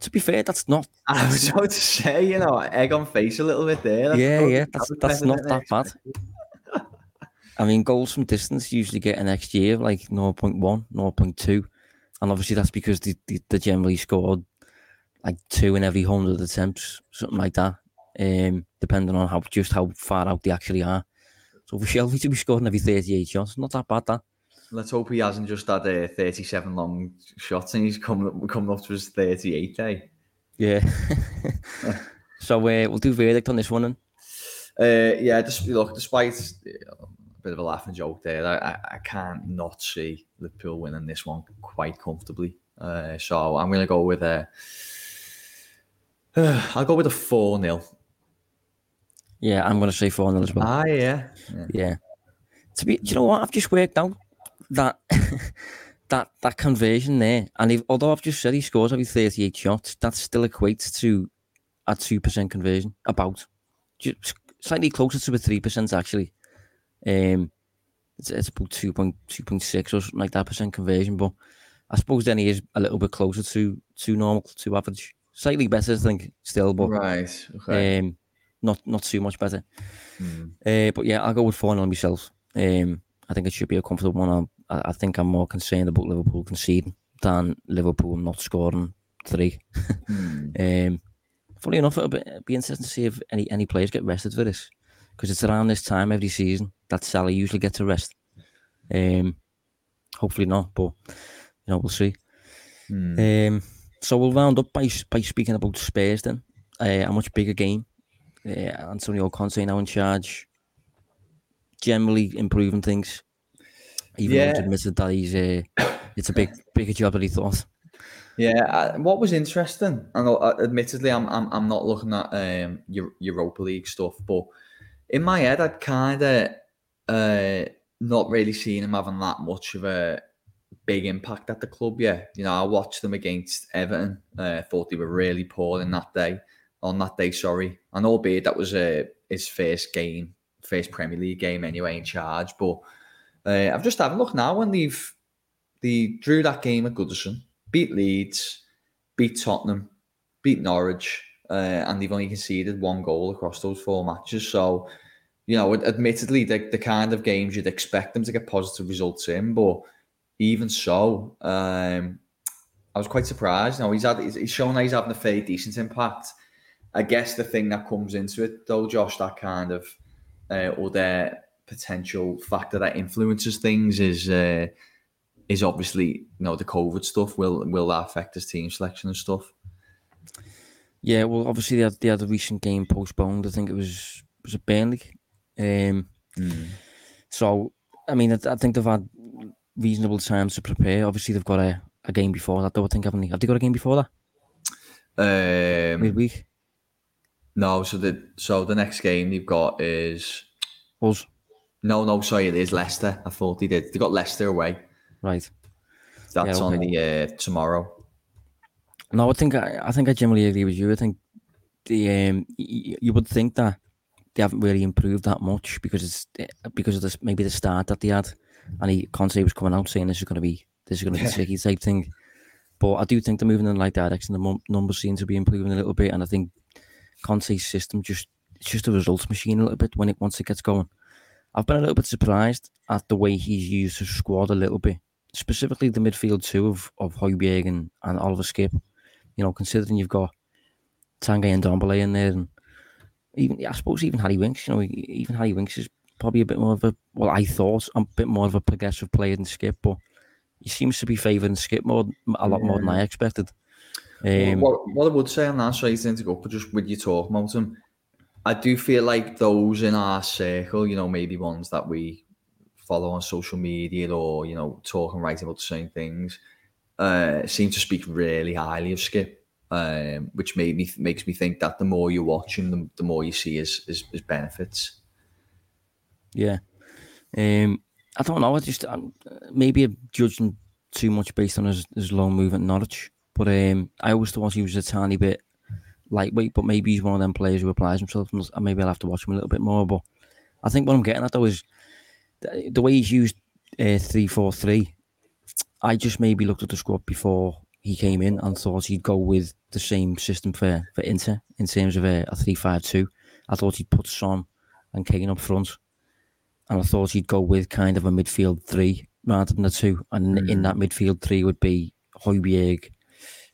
To be fair, that's not. I was about to say, you know, egg on face a little bit there. That's yeah, yeah, that's that's not that bad. I mean, goals from distance usually get an XG of like 0.1, 0.2. And obviously, that's because they, they, they generally scored like two in every 100 attempts, something like that, um, depending on how just how far out they actually are. So for Shelvey to be scoring every 38 shots, not that bad, that. Let's hope he hasn't just had uh, 37 long shots and he's coming up, coming up to his 38 eh? Yeah. so uh, we'll do verdict on this one. Then. Uh, yeah, just look, despite uh, a bit of a laughing joke there, I, I, can't not see Liverpool winning this one quite comfortably. Uh, so I'm going to go with a. Uh, I'll go with a 4 0. Yeah, I'm going to say 4 0 as well. Ah, yeah. yeah. Yeah. To be, do you know what? I've just worked out that that that conversion there, and if, although I've just said he scores every 38 shots, that still equates to a two percent conversion, about just slightly closer to a three percent actually. Um, it's, it's about 2.2.6 or something like that percent conversion, but I suppose then he is a little bit closer to to normal, to average. Slightly better, I think, still, but Right. Okay. um, not not too much better. Hmm. Uh, but yeah, I'll go with 4 0 myself. Um, I think it should be a comfortable one. I'm- I, I think I'm more concerned about Liverpool conceding than Liverpool not scoring three. Hmm. Um, funny enough, it'll be, it'll be interesting to see if any, any players get rested for this because it's around this time every season that Salah usually gets a rest. Um, hopefully not, but you know we'll see. Hmm. Um, so we'll round up by by speaking about Spurs then. Uh, a much bigger game. Uh, Antonio Conte now in charge, generally improving things. Even though Yeah. admitted that he's a, it's a big bigger job than he thought. Yeah, uh, what was interesting, and uh, admittedly, I'm I'm I'm not looking at um Europa League stuff, but in my head, I'd kind of uh not really seen him having that much of a big impact at the club Yeah, You know, I watched them against Everton. Uh, thought they were really poor in that day. On that day, sorry, and albeit that was uh, his first game, first Premier League game anyway in charge. But uh, I've just had a look now, and they've they drew that game at Goodison beat Leeds, beat Tottenham, beat Norwich, uh, and they've only conceded one goal across those four matches. So, you know, admittedly, the, the kind of games you'd expect them to get positive results in, but even so, um, I was quite surprised. Now he's had he's shown that he's having a fairly decent impact. I guess the thing that comes into it, though, Josh, that kind of uh, other potential factor that influences things is. Uh, is obviously you know the COVID stuff. Will will that affect his team selection and stuff? Yeah, well, obviously they had, they had a recent game postponed. I think it was was it Burnley. Um, so I mean, I, I think they've had reasonable time to prepare. Obviously, they've got a, a game before that, though. I think haven't they? Have they got a game before that Um, midweek? no, so the so the next game they've got is Us, no, no, sorry, it is Leicester. I thought he did. They got Leicester away. right? That's Yeah, on the uh, tomorrow. No, I think I, I think I generally agree with you. I think the um y- you would think that they haven't really improved that much because it's eh, because of this maybe the start that they had, and he Conte was coming out saying this is going to be this is going to be tricky type thing. But I do think they're moving in the right direction. The numbers seem to be improving a little bit, and I think Conte's system just it's just a results machine a little bit when it once it gets going. I've been a little bit surprised at the way he's used his squad a little bit, specifically the midfield two of of Højbjerg and, and Oliver Skipp. You know, considering you've got Tanguy and Ndombele in there, and even I suppose even Harry Winks. You know, even Harry Winks is probably a bit more of a well, I thought a bit more of a progressive player than Skipp, but he seems to be favouring Skipp more a lot more than I expected. Um, what, what I would say on that, sorry to go, but just with you talking about him, I do feel like those in our circle, you know, maybe ones that we follow on social media or you know talk and write about the same things, uh, seem to speak really highly of Skipp, Um, which made me makes me think that the more you watch him, the, the more you see his, his, his benefits. Yeah, um, I don't know. I just I'm, maybe I'm judging too much based on his, his long move at Norwich, but um, I always thought he was a tiny bit lightweight. But maybe he's one of them players who applies himself, and maybe I'll have to watch him a little bit more. But I think what I'm getting at though is the, the way he's used uh, three four three. I just maybe looked at the squad before he came in and thought he'd go with the same system for, for Inter in terms of a, a 3 5 2. I thought he'd put Son and Kane up front. And I thought he'd go with kind of a midfield three rather than a two. And mm. in that midfield three would be Højbjerg.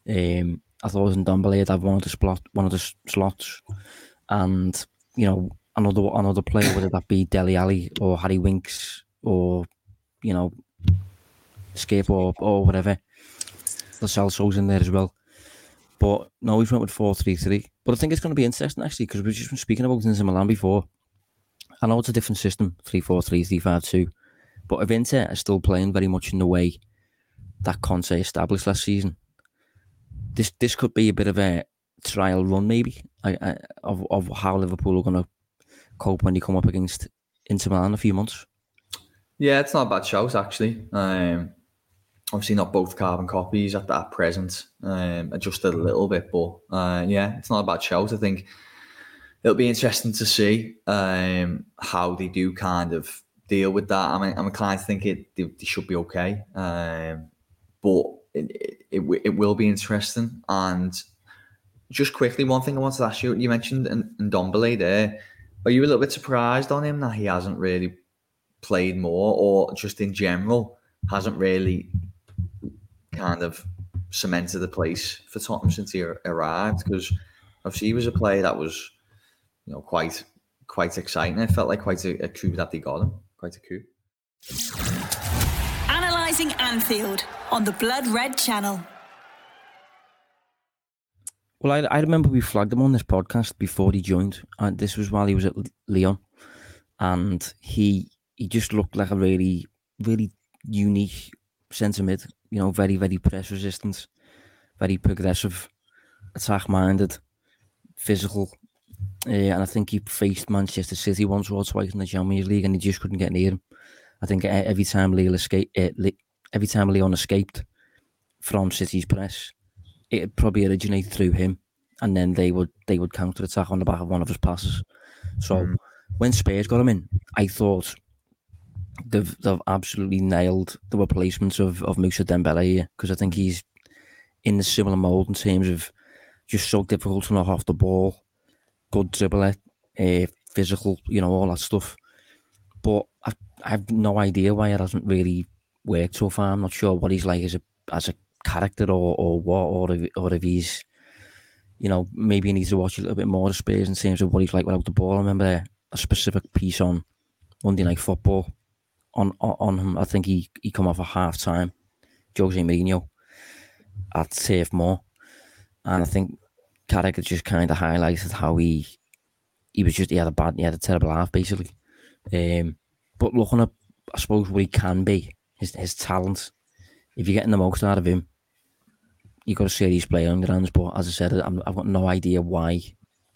Um, I thought was in Ndombele would have one of the slot, one of the slots, and you know another another player whether that be Dele Alli or Harry Winks or you know Skipp or or whatever. Lo Celso's in there as well. But no, we've went with 4 3 3. But I think it's going to be interesting actually because we've just been speaking about Inter Milan before. I know it's a different system 3 4 3 3 5 2. But if Inter are still playing very much in the way that Conte established last season, this this could be a bit of a trial run maybe of, of how Liverpool are going to cope when they come up against Inter Milan in a few months. Yeah, it's not a bad shout actually. Um, obviously not both carbon copies at that present, um, adjusted a little bit, but uh, yeah, it's not a bad shout. I think it'll be interesting to see um, how they do kind of deal with that. I mean, I'm inclined to think it they, they should be okay, um, but it, it, it, will be interesting. And just quickly, one thing I wanted to ask you: you mentioned Ndombele there. Are you a little bit surprised on him that he hasn't really played more, or just in general hasn't really kind of cemented the place for Tottenham since he arrived because obviously he was a player that was, you know, quite quite exciting. It felt like quite a, a coup that they got him, quite a coup. Anfield on the Blood Red Channel. Well, I, I remember we flagged him on this podcast before he joined, and this was while he was at Lyon, and he he just looked like a really really unique centre mid you know, very, very press resistant, very progressive, attack minded, physical. Uh, and I think he faced Manchester City once or twice in the Champions League and he just couldn't get near him. I think every time Lille escaped, uh, every time Lyon escaped from City's press, it probably originated through him, and then they would they would counter attack on the back of one of his passes. So mm. when Spurs got him in, I thought they've they've absolutely nailed the replacements of of Moussa Dembele here because I think he's in the similar mold in terms of just so difficult to knock off the ball, good dribbler, uh, physical, you know, all that stuff. But I, I have no idea why it hasn't really worked so far. I'm not sure what he's like as a as a character or or what or if, or if he's you know maybe he needs to watch a little bit more of Spurs in terms of what he's like without the ball. I remember a specific piece on Monday Night Football on on him. I think he he come off a half time. Jose Mourinho at Save More, and I think Carragher just kind of highlighted how he he was just he had a bad he had a terrible half basically. Um, but looking at I suppose what he can be, his his talent. If you're getting the most out of him, you've got a serious player on your hands. But as I said, i have got no idea why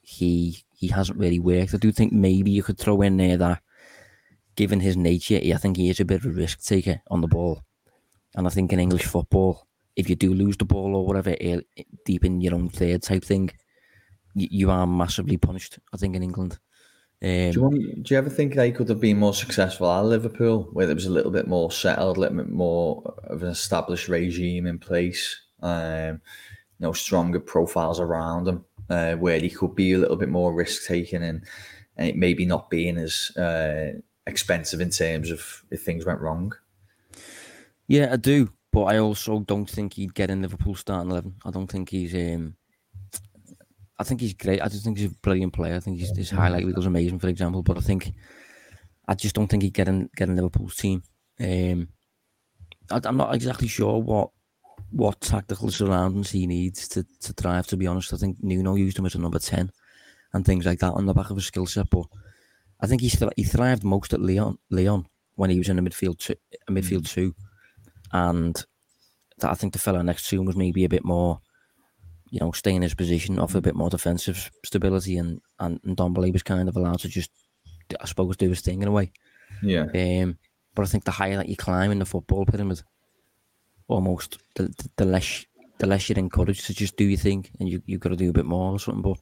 he he hasn't really worked. I do think maybe you could throw in there that given his nature, I think he is a bit of a risk taker on the ball. And I think in English football, if you do lose the ball or whatever, eh, deep in your own third type thing, you, are massively punished. I think in England. Um, do, you want, do, you ever think they could have been more successful at Liverpool, where there was a little bit more settled, a little bit more of an established regime in place, um, you know, stronger profiles around them, uh, where he could be a little bit more risk taking and, and it maybe not being as uh, expensive in terms of if things went wrong. Yeah, I do, but I also don't think he'd get in Liverpool starting eleven. I don't think he's. Um, I think he's great. I just think he's a brilliant player. I think his, his highlight reel is amazing, for example. But I think I just don't think he'd get in get in Liverpool's team. Um, I, I'm not exactly sure what what tactical surroundings he needs to, to thrive. To be honest, I think Nuno used him as a number ten and things like that on the back of his skill set. But I think he he thrived most at Leon Lyon when he was in a midfield two, a midfield mm. two, and that I think the fellow next to him was maybe a bit more, you know, stay in his position, offer a bit more defensive stability, and and, and Ndombele was kind of allowed to just, I suppose, do his thing in a way. Yeah. Um, but I think the higher that you climb in the football pyramid, almost the, the, less the less you're encouraged to just do your thing, and you you've got to do a bit more or something. But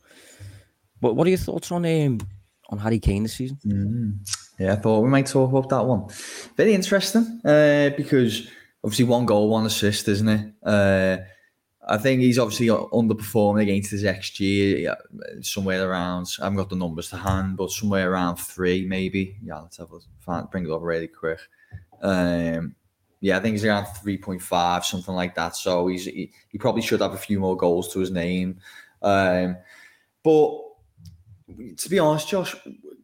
what what are your thoughts on um on Harry Kane this season? Mm. Yeah, I thought we might talk about that one. Very interesting uh, because obviously one goal, one assist, isn't it? Uh, I think he's obviously underperforming against his XG somewhere around. I haven't got the numbers to hand, but somewhere around three, maybe. Yeah, let's have a bring it up really quick. Um, yeah, I think he's around 3.5, something like that. So he's he, he, probably should have a few more goals to his name. Um, but to be honest, Josh,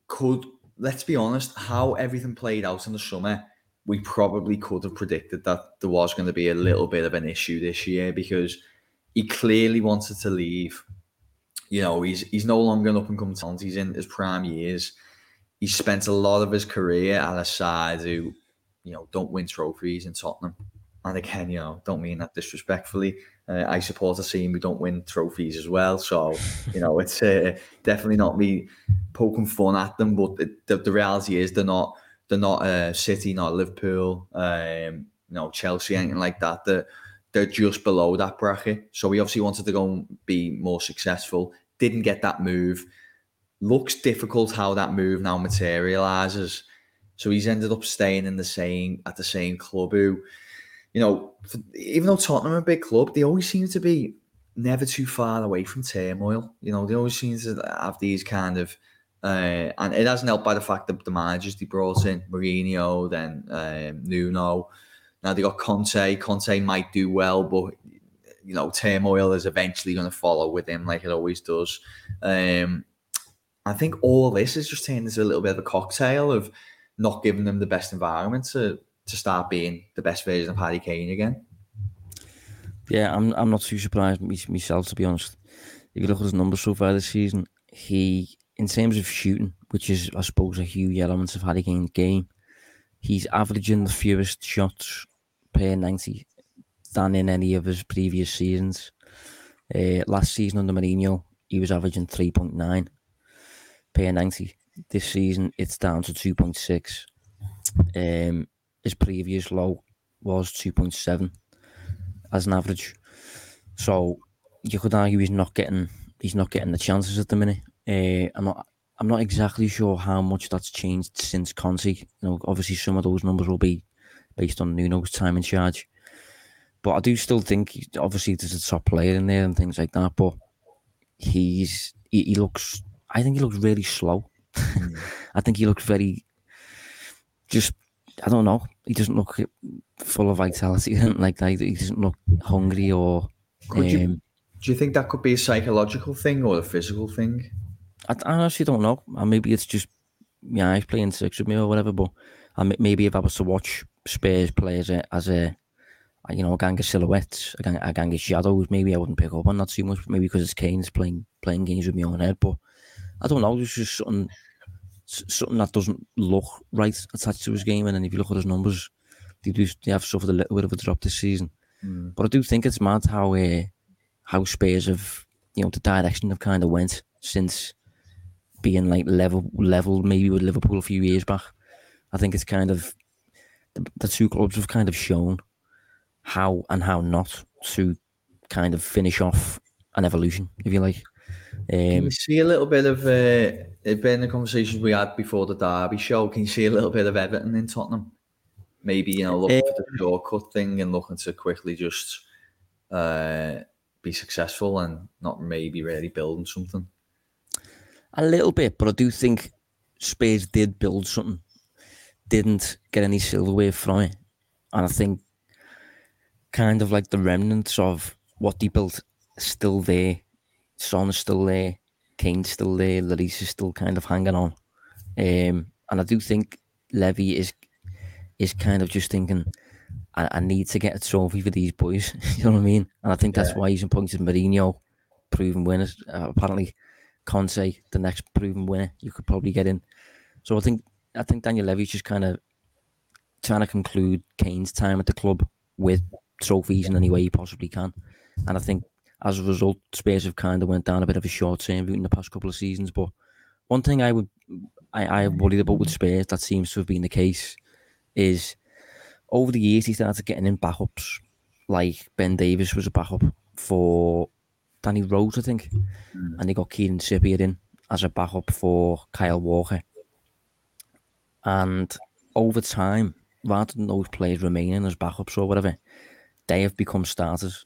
could let's be honest, how everything played out in the summer, we probably could have predicted that there was going to be a little bit of an issue this year because he clearly wanted to leave. You know, he's he's no longer an up and coming talent. He's in his prime years. He spent a lot of his career at a side who you know, don't win trophies in Tottenham. And again, you know, don't mean that disrespectfully. Uh, I support a team who don't win trophies as well. So, you know, it's uh, definitely not me poking fun at them. But the, the, reality is they're not they're not uh, City, not Liverpool, um, you know, Chelsea, anything like that. They're, they're just below that bracket. So we obviously wanted to go and be more successful. Didn't get that move. Looks difficult how that move now materializes. So he's ended up staying in the same at the same club. Who, you know, even though Tottenham are a big club, they always seem to be never too far away from turmoil. You know, they always seem to have these kind of, uh, and it hasn't helped by the fact that the managers they brought in, Mourinho, then um, Nuno. Now they got Conte. Conte might do well, but you know, turmoil is eventually going to follow with him, like it always does. Um, I think all this is just turned into a little bit of a cocktail of not giving them the best environment to to start being the best version of Harry Kane again. Yeah, I'm I'm not too surprised myself to be honest. If you look at his numbers so far this season, he in terms of shooting, which is I suppose a huge element of Harry Kane's game, he's averaging the fewest shots per ninety than in any of his previous seasons. Uh, last season under Mourinho, he was averaging three point nine per ninety this season it's down to 2.6. Um, his previous low was 2.7 as an average. So you could argue he's not getting he's not getting the chances at the minute. Uh, I'm not I'm not exactly sure how much that's changed since Conte. You know, obviously some of those numbers will be based on Nuno's time in charge. But I do still think obviously there's a top player in there and things like that. But he's he, he looks I think he looks really slow. Mm. I think he looks very just I don't know. He doesn't look full of vitality like that. He doesn't look hungry or. Um, you, do you think that could be a psychological thing or a physical thing? I, I honestly don't know. Maybe it's just yeah, he's playing six with me or whatever. But maybe if I was to watch Spurs players as a you know a gang of silhouettes, a gang, a gang of shadows, maybe I wouldn't pick up on that too much. Maybe because it's Kane's playing playing games with me on head, but I don't know. There's just something something that doesn't look right attached to his game. And then if you look at his numbers, they do they have suffered a little bit of a drop this season. Mm. But I do think it's mad how uh, how Spurs have you know the direction have kind of went since being like level level maybe with Liverpool a few years back. I think it's kind of the, the two clubs have kind of shown how and how not to kind of finish off an evolution, if you like. Um, can you see a little bit of uh, in the conversations we had before the Derby show? Can you see a little bit of Everton in Tottenham? Maybe you know looking uh, for the shortcut thing and looking to quickly just uh, be successful and not maybe really building something. A little bit, but I do think Spurs did build something. Didn't get any silverware from it, and I think kind of like the remnants of what they built still there. Son's still there, Kane's still there, Lloris is still kind of hanging on, um, and I do think Levy is is kind of just thinking. I, I need to get a trophy for these boys. you know what I mean? And I think that's Yeah. why he's appointed Mourinho, proven winners. Uh, apparently, Conte, the next proven winner, you could probably get in. So I think I think Daniel Levy's just kind of trying to conclude Kane's time at the club with trophies in any way he possibly can. And I think as a result, Spurs have kind of went down a bit of a short term route in the past couple of seasons. But one thing I would I, I worried about with Spurs that seems to have been the case is over the years he started getting in backups. Like Ben Davies was a backup for Danny Rose, I think. Hmm. And they got Kieran Trippier in as a backup for Kyle Walker. And over time, rather than those players remaining as backups or whatever, they have become starters.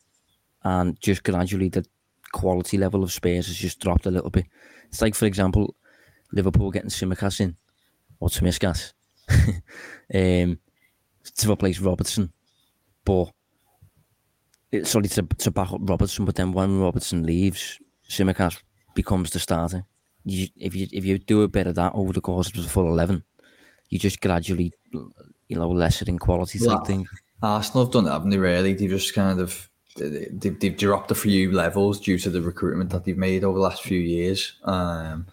And just gradually, the quality level of Spurs has just dropped a little bit. It's like, for example, Liverpool getting Tsimikas in, or Timiskas, um, to replace Robertson. But, sorry, to, to back up Robertson, but then when Robertson leaves, Tsimikas becomes the starter. You, if you if you do a bit of that over the course of the full eleven, you just gradually, you know, lesser in quality type Well, thing. Arsenal have done it, haven't they? Really, they've just kind of they've, they've dropped a few levels due to the recruitment that they've made over the last few years. Um,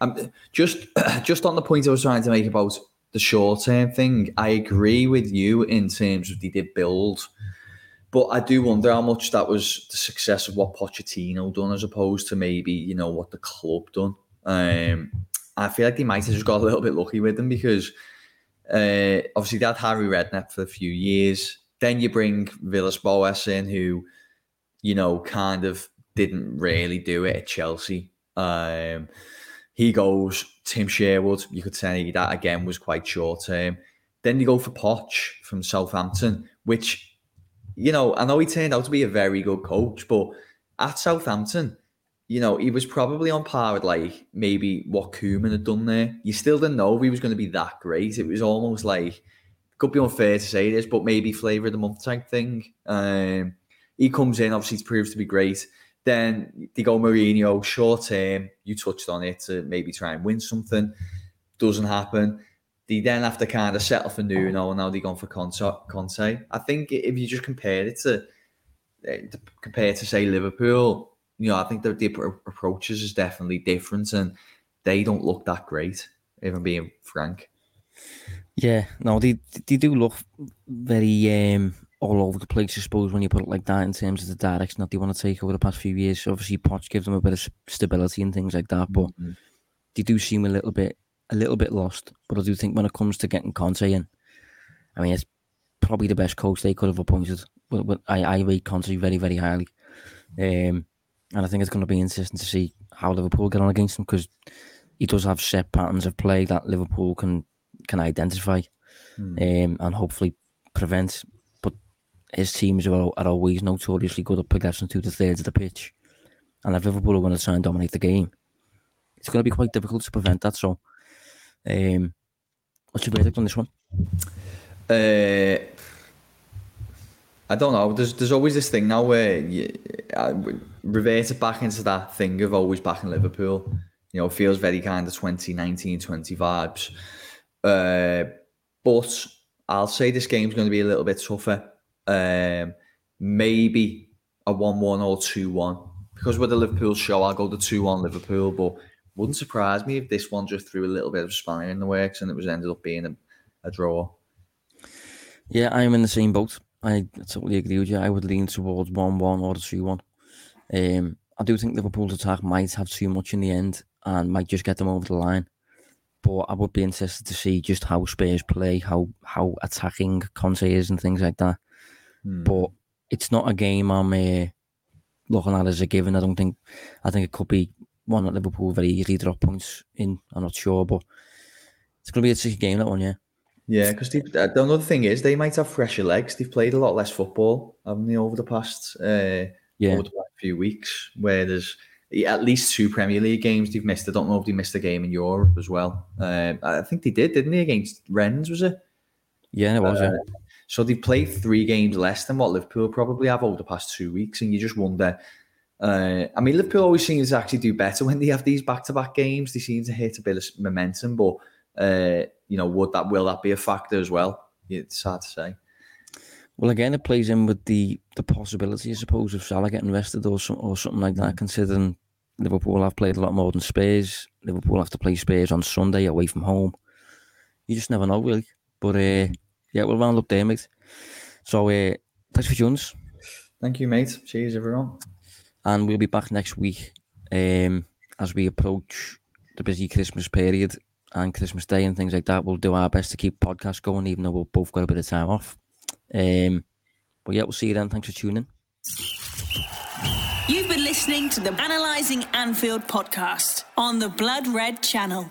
um, just just on the point I was trying to make about the short term thing, I agree with you in terms of they did build, but I do wonder how much that was the success of what Pochettino done as opposed to maybe you know what the club done. Um, I feel like they might have just got a little bit lucky with them because uh, obviously they had Harry Redknapp for a few years. Then you bring Villas Boas in, who you know kind of didn't really do it at Chelsea. Um, he goes Tim Sherwood. You could say that again was quite short term. Then you go for Poch from Southampton, which you know I know he turned out to be a very good coach, but at Southampton, you know, he was probably on par with like maybe what Koeman had done there. You still didn't know if he was going to be that great. It was almost like could be unfair to say this, but maybe flavor of the month type thing. Um, he comes in, obviously, proves to be great. Then they go Mourinho, short term. You touched on it to maybe try and win something. Doesn't happen. They then have to kind of settle for Nuno, and now they're going for Conte. I think if you just compare it to, to compare to say Liverpool, you know, I think their, the appro- approaches is definitely different, and they don't look that great. If I'm being frank. Yeah, no, they they do look very um, all over the place, I suppose, when you put it like that in terms of the direction that they want to take over the past few years. Obviously, Poch gives them a bit of stability and things like that, but Mhm. they do seem a little bit a little bit lost. But I do think when it comes to getting Conte in, I mean, it's probably the best coach they could have appointed. But, but I, I rate Conte very, very highly. Um, and I think it's going to be interesting to see how Liverpool get on against him because he does have set patterns of play that Liverpool can can identify Hmm. um, and hopefully prevent. But his teams are, are always notoriously good at progressing to the thirds of the pitch. And if Liverpool are going to try and dominate the game, it's going to be quite difficult to prevent that. So, um, what's your verdict on this one? Uh, I don't know. There's there's always this thing now where you I reverted back into that thing of always backing Liverpool. You know, it feels very kind of 2019, 20 vibes. Uh, but I'll say this game's going to be a little bit tougher. Um, maybe a 1 1 or 2 1. Because with the Liverpool show, I'll go the 2 1 Liverpool. But wouldn't surprise me if this one just threw a little bit of spanner in the works and it was ended up being a, a draw. Yeah, I'm in the same boat. I totally agree with you. I would lean towards 1 1 or 2 1. Um, I do think Liverpool's attack might have too much in the end and might just get them over the line. But I would be interested to see just how Spurs play, how how attacking Conte is, and things like that. Hmm. But it's not a game I'm uh, looking at as a given. I don't think. I think it could be one that Liverpool very easily drop points in. I'm not sure, but it's going to be a tricky game that one. Yeah. Yeah, because the another thing is they might have fresher legs. They've played a lot less football, haven't they, over the past uh, Yeah. over the past few weeks? where there's at least two Premier League games they've missed. I don't know if they missed a game in Europe as well. Uh, I think they did, didn't they, against Rennes, was it? Yeah, it was. Uh, yeah. So they've played three games less than what Liverpool probably have over the past two weeks, and you just wonder. Uh, I mean, Liverpool always seems to actually do better when they have these back-to-back games. They seem to hit a bit of momentum, but uh, you know, would that will that be a factor as well? It's hard to say. Well, again, it plays in with the the possibility, I suppose, of Salah getting rested or, some, or something like that. Considering Liverpool have played a lot more than Spurs, Liverpool have to play Spurs on Sunday away from home. You just never know, really. But uh, yeah, we'll round up there, mate. So uh, thanks for joining us. Thank you, mate. Cheers, everyone. And we'll be back next week um, as we approach the busy Christmas period and Christmas Day and things like that. We'll do our best to keep podcasts going, even though we've both got a bit of time off. Um, but yeah, we'll see you then. Thanks for tuning. In. You've been listening to the Analyzing Anfield podcast on the Blood Red channel.